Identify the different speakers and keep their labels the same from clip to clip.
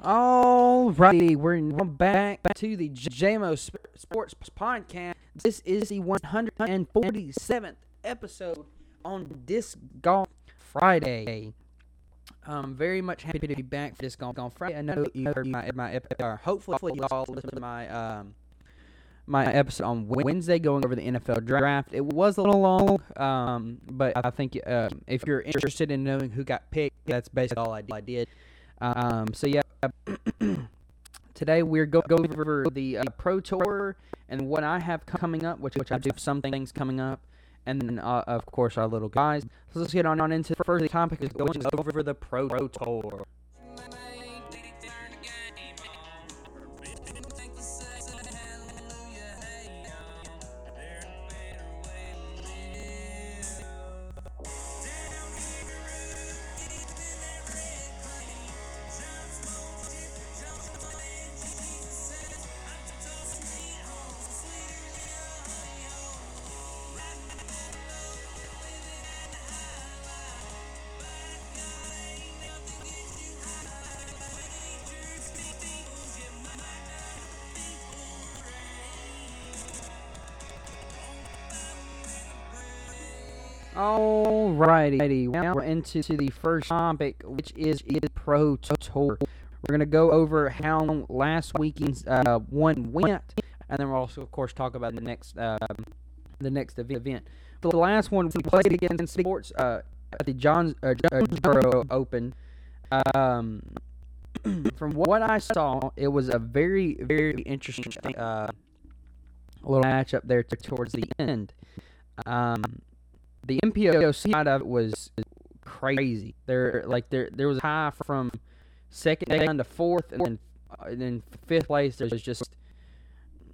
Speaker 1: Alrighty, we're back to the JMO Sports Podcast. This is the 147th episode on Disc Golf Friday. I'm very much happy to be back for Disc Golf Friday. I know you heard my, my episode. Hopefully, you all listened to my um, my episode on Wednesday going over the NFL draft. It was a little long, um, but I think uh, if you're interested in knowing who got picked, that's basically all I did. Um, so yeah, today we're going go over the uh, Pro Tour and what I have coming up, which which I do have some things coming up, and then uh, of course our little guys. So let's get on on into the first topic is going over the Pro Tour. Alrighty, now we're into the first topic, which is the Pro Tour. We're gonna go over how last weekend's uh, one went, and then we'll also, of course, talk about the next um, the next event. The last one we played against in sports uh, at the Johns uh, Jonesboro Open. Um, from what I saw, it was a very very interesting uh, little matchup there towards the end. Um, the MPO side of it was crazy. There, like there, there was a high from second down to fourth, and then, uh, and then fifth place. There was just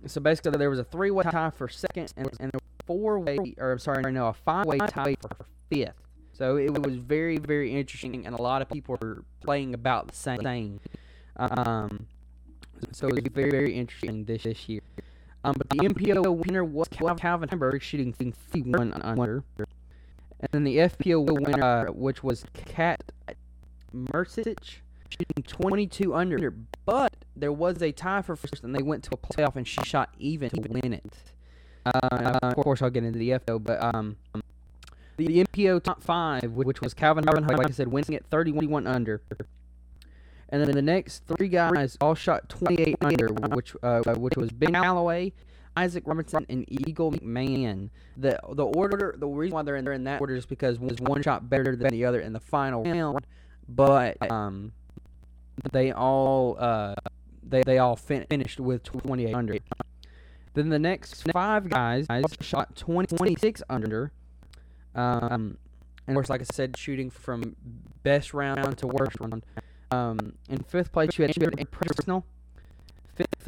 Speaker 1: so basically there was a three-way tie for second, and, and a four-way, or I'm sorry, no, a five-way tie for fifth. So it was very, very interesting, and a lot of people were playing about the same thing. Um, so it was very, very interesting this, this year. Um, but the MPO winner was Calvin Heimburg, shooting 51 under. And then the FPO winner, which was Kat Mertz, shooting 22 under. But there was a tie for first, and they went to a playoff, and she shot even to win it. Uh, of course, I'll get into the FPO, but um, the MPO top five, which was Calvin Harvin, like I said, winning at 31 under. And then the next three guys all shot 28 under, which uh, which was Ben Callaway, Isaac Robinson, and Eagle McMahon. The the order, the reason why they're in, they're in that order is because one, one shot better than the other in the final round, but um, they all uh, they they all fin- finished with 28 under. Then the next five guys shot 20, 26 under. Um, and of course, like I said, shooting from best round to worst round. Um, in fifth place, you had. Fifth,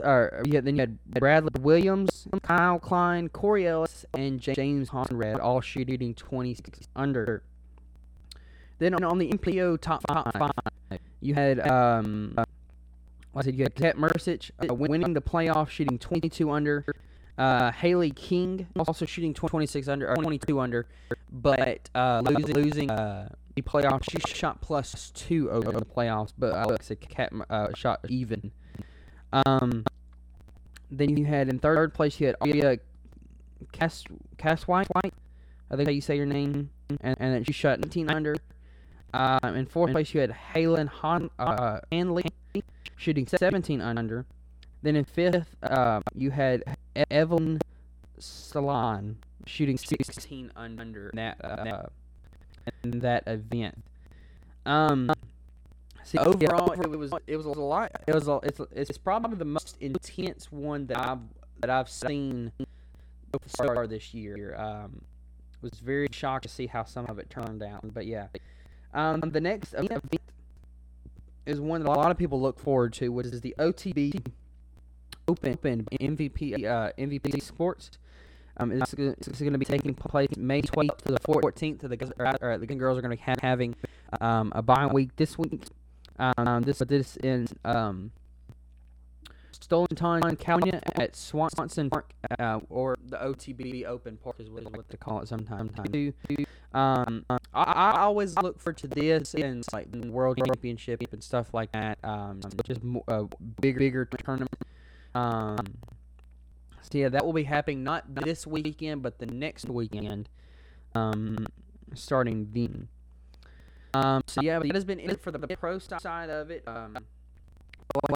Speaker 1: or yeah, then you had Bradley Williams, Kyle Klein, Corey Ellis, and James Conrad, all shooting 26 under. Then on, the MPO top five, you had um, I said you had Kat Mertz uh, winning the playoff, shooting 22 under. Uh, Hailey King also shooting 26 under or 22 under, but uh, losing losing uh, the playoffs. She shot plus two over the playoffs, but Alexa Cat uh, shot even. Um, then you had in third place you had Aria Cass Cass White. I think how you say your name, and and then she shot 19 under. Um, in fourth place you had Holyn Han uh, Handley shooting 17 under. Then in fifth, uh, you had Evelyn Salon shooting 16 under that uh, in that event. Um, see, overall, it was it was a lot. It was a, it's it's probably the most intense one that I've that I've seen so far this year. Um, was very shocked to see how some of it turned out. But yeah, um, the next event is one that a lot of people look forward to, which is the OTB Open, Open MVP uh, MVP Sports. Um, it's, it's going to be taking place May 12th to the 14th. To the or, the girls are going to be ha- having um, a bye week this week. Um, this this in um, Stockton, California at Swenson Park, uh, or the OTB Open Park is what they call it sometimes. Um, I, I always look forward to this and like the World Championship and stuff like that. Um, just a uh, bigger, bigger tournament. Um, so yeah, that will be happening not this weekend, but the next weekend. Um, starting then. Um, so yeah, that has been it for the pro side of it. Um,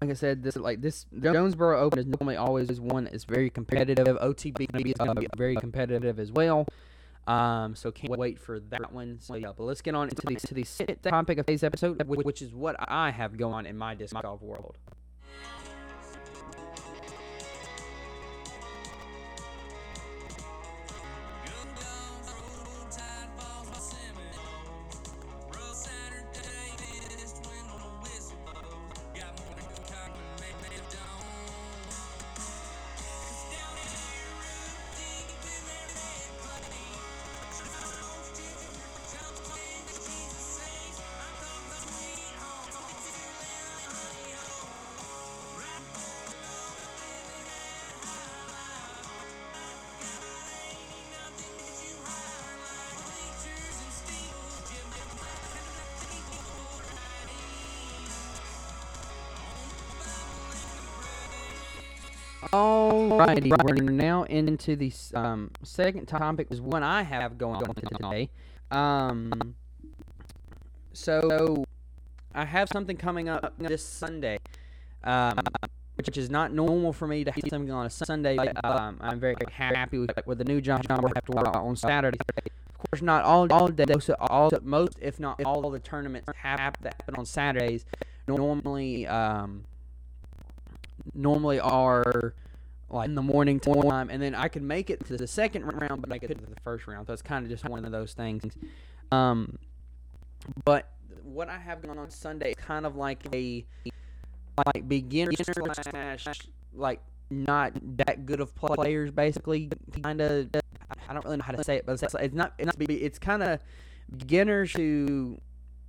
Speaker 1: like I said, this like this Jonesboro Open is normally always one that is very competitive. OTB is going to be very competitive as well. Um, so can't wait for that one. So yeah, but let's get on into the to the topic of today's episode, which is what I have going on in my disc golf world. Alrighty, we're now into the um, second topic, is one I have going on today. Um, so I have something coming up this Sunday, um, which is not normal for me to have something on a Sunday. Um, I'm very happy with, with the new job. I have to work on Saturday. Of course, not all all days, all most, if not all, the tournaments that happen on Saturdays. Normally, um, normally are like in the morning time, and then I could make it to the second round, but I could to the first round. So it's kind of just one of those things. Um, but what I have going on Sunday is kind of like a like beginner slash like not that good of players, basically. Kind of, I don't really know how to say it, but it's, it's not. It's, it's kind of beginners who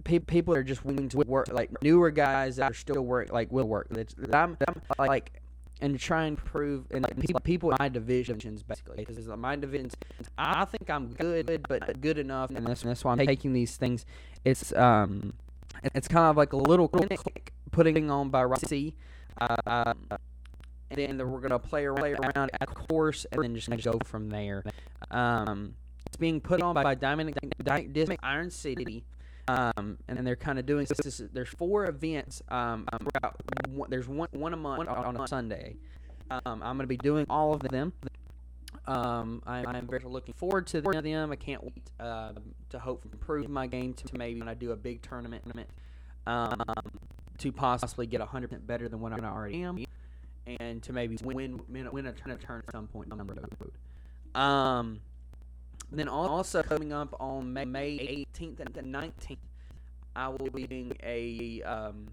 Speaker 1: people are just willing to work like newer guys that are still work like will work. It's, I'm, I'm like and try and prove and like, people, people in my divisions basically because it's my divisions I think I'm good but good enough and that's, that's why I'm taking these things. It's um it's kind of like a little clinic putting on by Rossi uh, and then we're gonna play around at course and then just go from there. Um it's being put on by Diamond Disc Iron City um, and they're kind of doing this, There's four events. Um, one, there's one one a month on a Sunday. Um, I'm going to be doing all of them. Um, I'm, I'm, very looking forward to them. I can't wait uh, to hope improve my game to maybe when I do a big tournament um, to possibly get 100% better than what I already am, and to maybe win win, win a turn at some point down the road. Um, then also coming up on May, May 18th and 19th, I will be doing a um,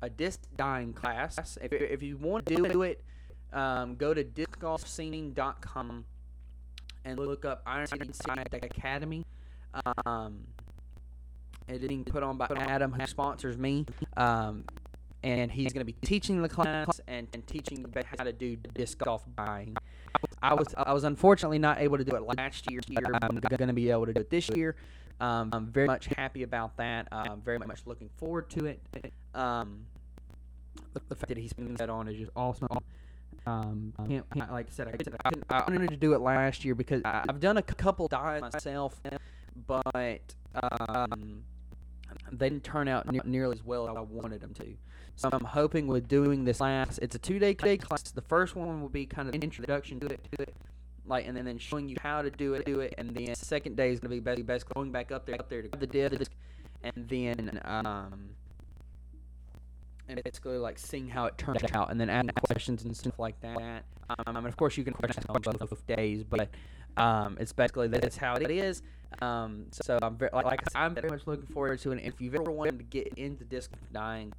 Speaker 1: a disc dyeing class. If, if you want to do it, um, go to discgolfscene.com and look up Ironside Academy. Um, it is being put on by Adam, who sponsors me. Um, and he's going to be teaching the class and, and teaching you how to do disc golf buying. I was I was unfortunately not able to do it last year. I'm going to be able to do it this year. Um, I'm very much happy about that. I'm very much looking forward to it. Um, the fact that he's that on is just awesome. Um, can't, can't, like I said, I, I, wanted to do it last year because I, have done a couple dives myself, but um, they didn't turn out ne- nearly as well as I wanted them to. So I'm hoping with doing this class, it's a two-day class. The first one will be kind of an introduction to it, to it, like, and then, then showing you how to do it, do it, and then the second day is going to be basically going back up there, up there to the disc, and then um, and basically like seeing how it turns out, and then add questions and stuff like that. Um, and of course you can question on both days, but um, it's basically that's how it is. Um, so I'm very like, I'm very much looking forward to it. And if you've ever wanted to get into disc dyeing,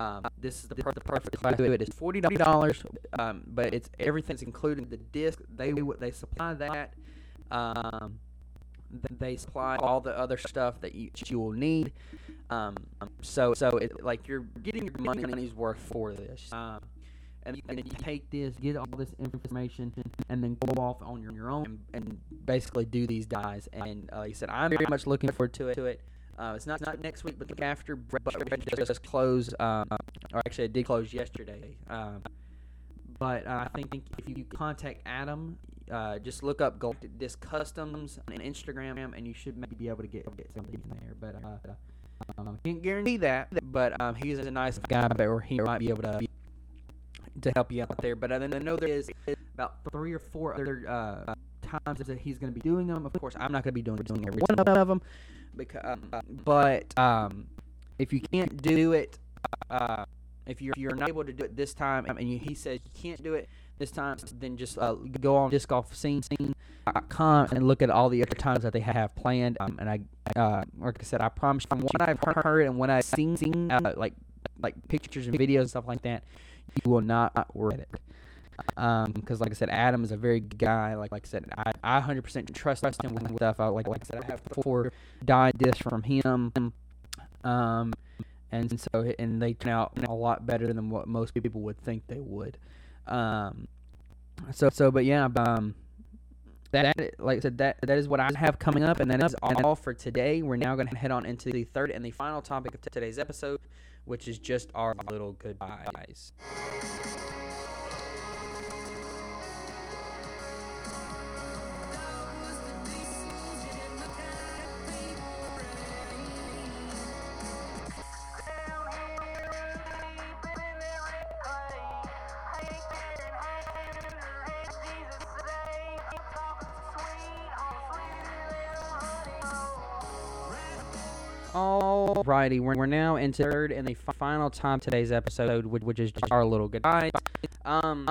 Speaker 1: um, this is the, per- the perfect class to do it. It's forty dollars, um, but it's everything's included. The disc they they supply that. Um, they supply all the other stuff that you, you will need. Um, so so it, like you're getting your money's worth for this. Um, and then you take this, get all this information, and then go off on your, your own and, and basically do these dyes. And uh, I said, I'm very much looking forward to it. To it. Uh, it's not not next week, but after. But just closed, um, or actually, it did close yesterday. Um, but uh, I think if you contact Adam, uh, just look up Galactic Customs on Instagram, and you should maybe be able to get get something there. But uh, um, can't guarantee that. But um, he's a nice guy, but he might be able to to help you out there. But I know there is about three or four other uh, times that he's going to be doing them. Of course, I'm not going to be doing, doing every one of them, because um, but um, if you can't do it, uh, if you're if you're not able to do it this time, and you, he says you can't do it this time, then just uh, go on discgolfscene.com and look at all the other times that they have planned. Um, and I, uh, like I said, I promise from what I've heard and what I've seen, seen uh, like like pictures and videos and stuff like that, you will not regret it. Um, because like I said, Adam is a very good guy. Like like I said, I, I 100% trust trust him with stuff. I, like like I said, I have four dyed discs from him. Um, and so and they turn out a lot better than what most people would think they would. Um, so so but yeah, um, that like I said that that is what I have coming up, and that is all for today. We're now going to head on into the third and the final topic of today's episode, which is just our little goodbyes. Alrighty, we're, we're now into third and the final time today's episode, which, which is just our little goodbye. Um,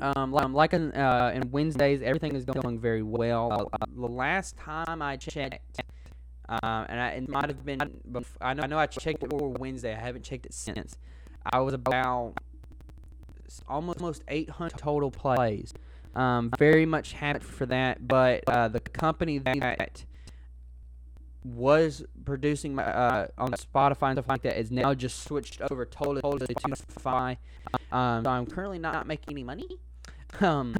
Speaker 1: um, like, like in, uh, in Wednesdays, everything is going very well. Uh, the last time I checked, uh, and I, it might have been, I know, I know I checked it before Wednesday. I haven't checked it since. I was about almost, almost 800 total plays. Um, very much happy for that, but uh, the company that was producing my, uh, on Spotify and stuff like that is now just switched over totally, totally to Spotify. Um, so I'm currently not making any money. Um,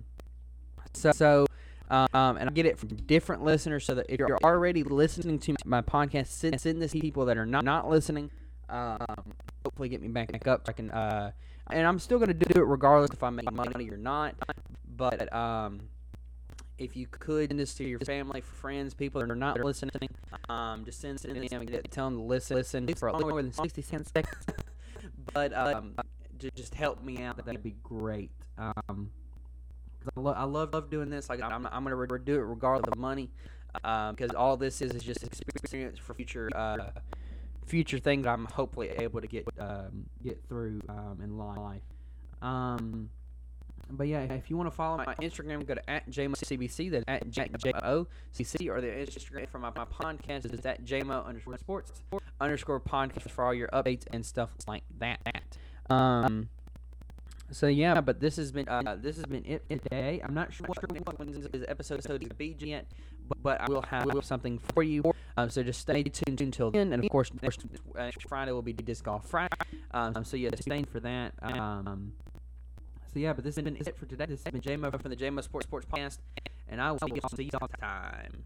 Speaker 1: so, so um, and I get it from different listeners. So that if you're already listening to my podcast, send, send this to people that are not not listening. Um, hopefully, get me back, back up. So I can, uh, and I'm still to do it regardless if I make money or not. But um, if you could send this to your family, friends, people that are not listening, um, just send it to them and tell them to listen, listen for a little more than 60 seconds. but um, just help me out. That'd be great. Um, I, lo- I love, love doing this. Like I'm, I'm gonna re- do it regardless of money, because um, all this is is just experience for future uh, future things. I'm hopefully able to get um, get through um, in life. Um, but yeah, if you want to follow my Instagram, go to at JMOCBC, that's at JMOCC, or the Instagram for my, my podcast is at JMO underscore sports underscore podcast for all your updates and stuff like that. Um, so yeah, but this has been uh, this has been it today. I'm not sure when this episode is be yet, but, but I will have something for you. Um, so just stay tuned until then, and of course next Friday will be disc golf Friday. Um, so yeah, stay tuned for that. Um, so yeah, but this has been it for today. This has been JMO from the JMO Sports Sports Podcast, and I will see you all time.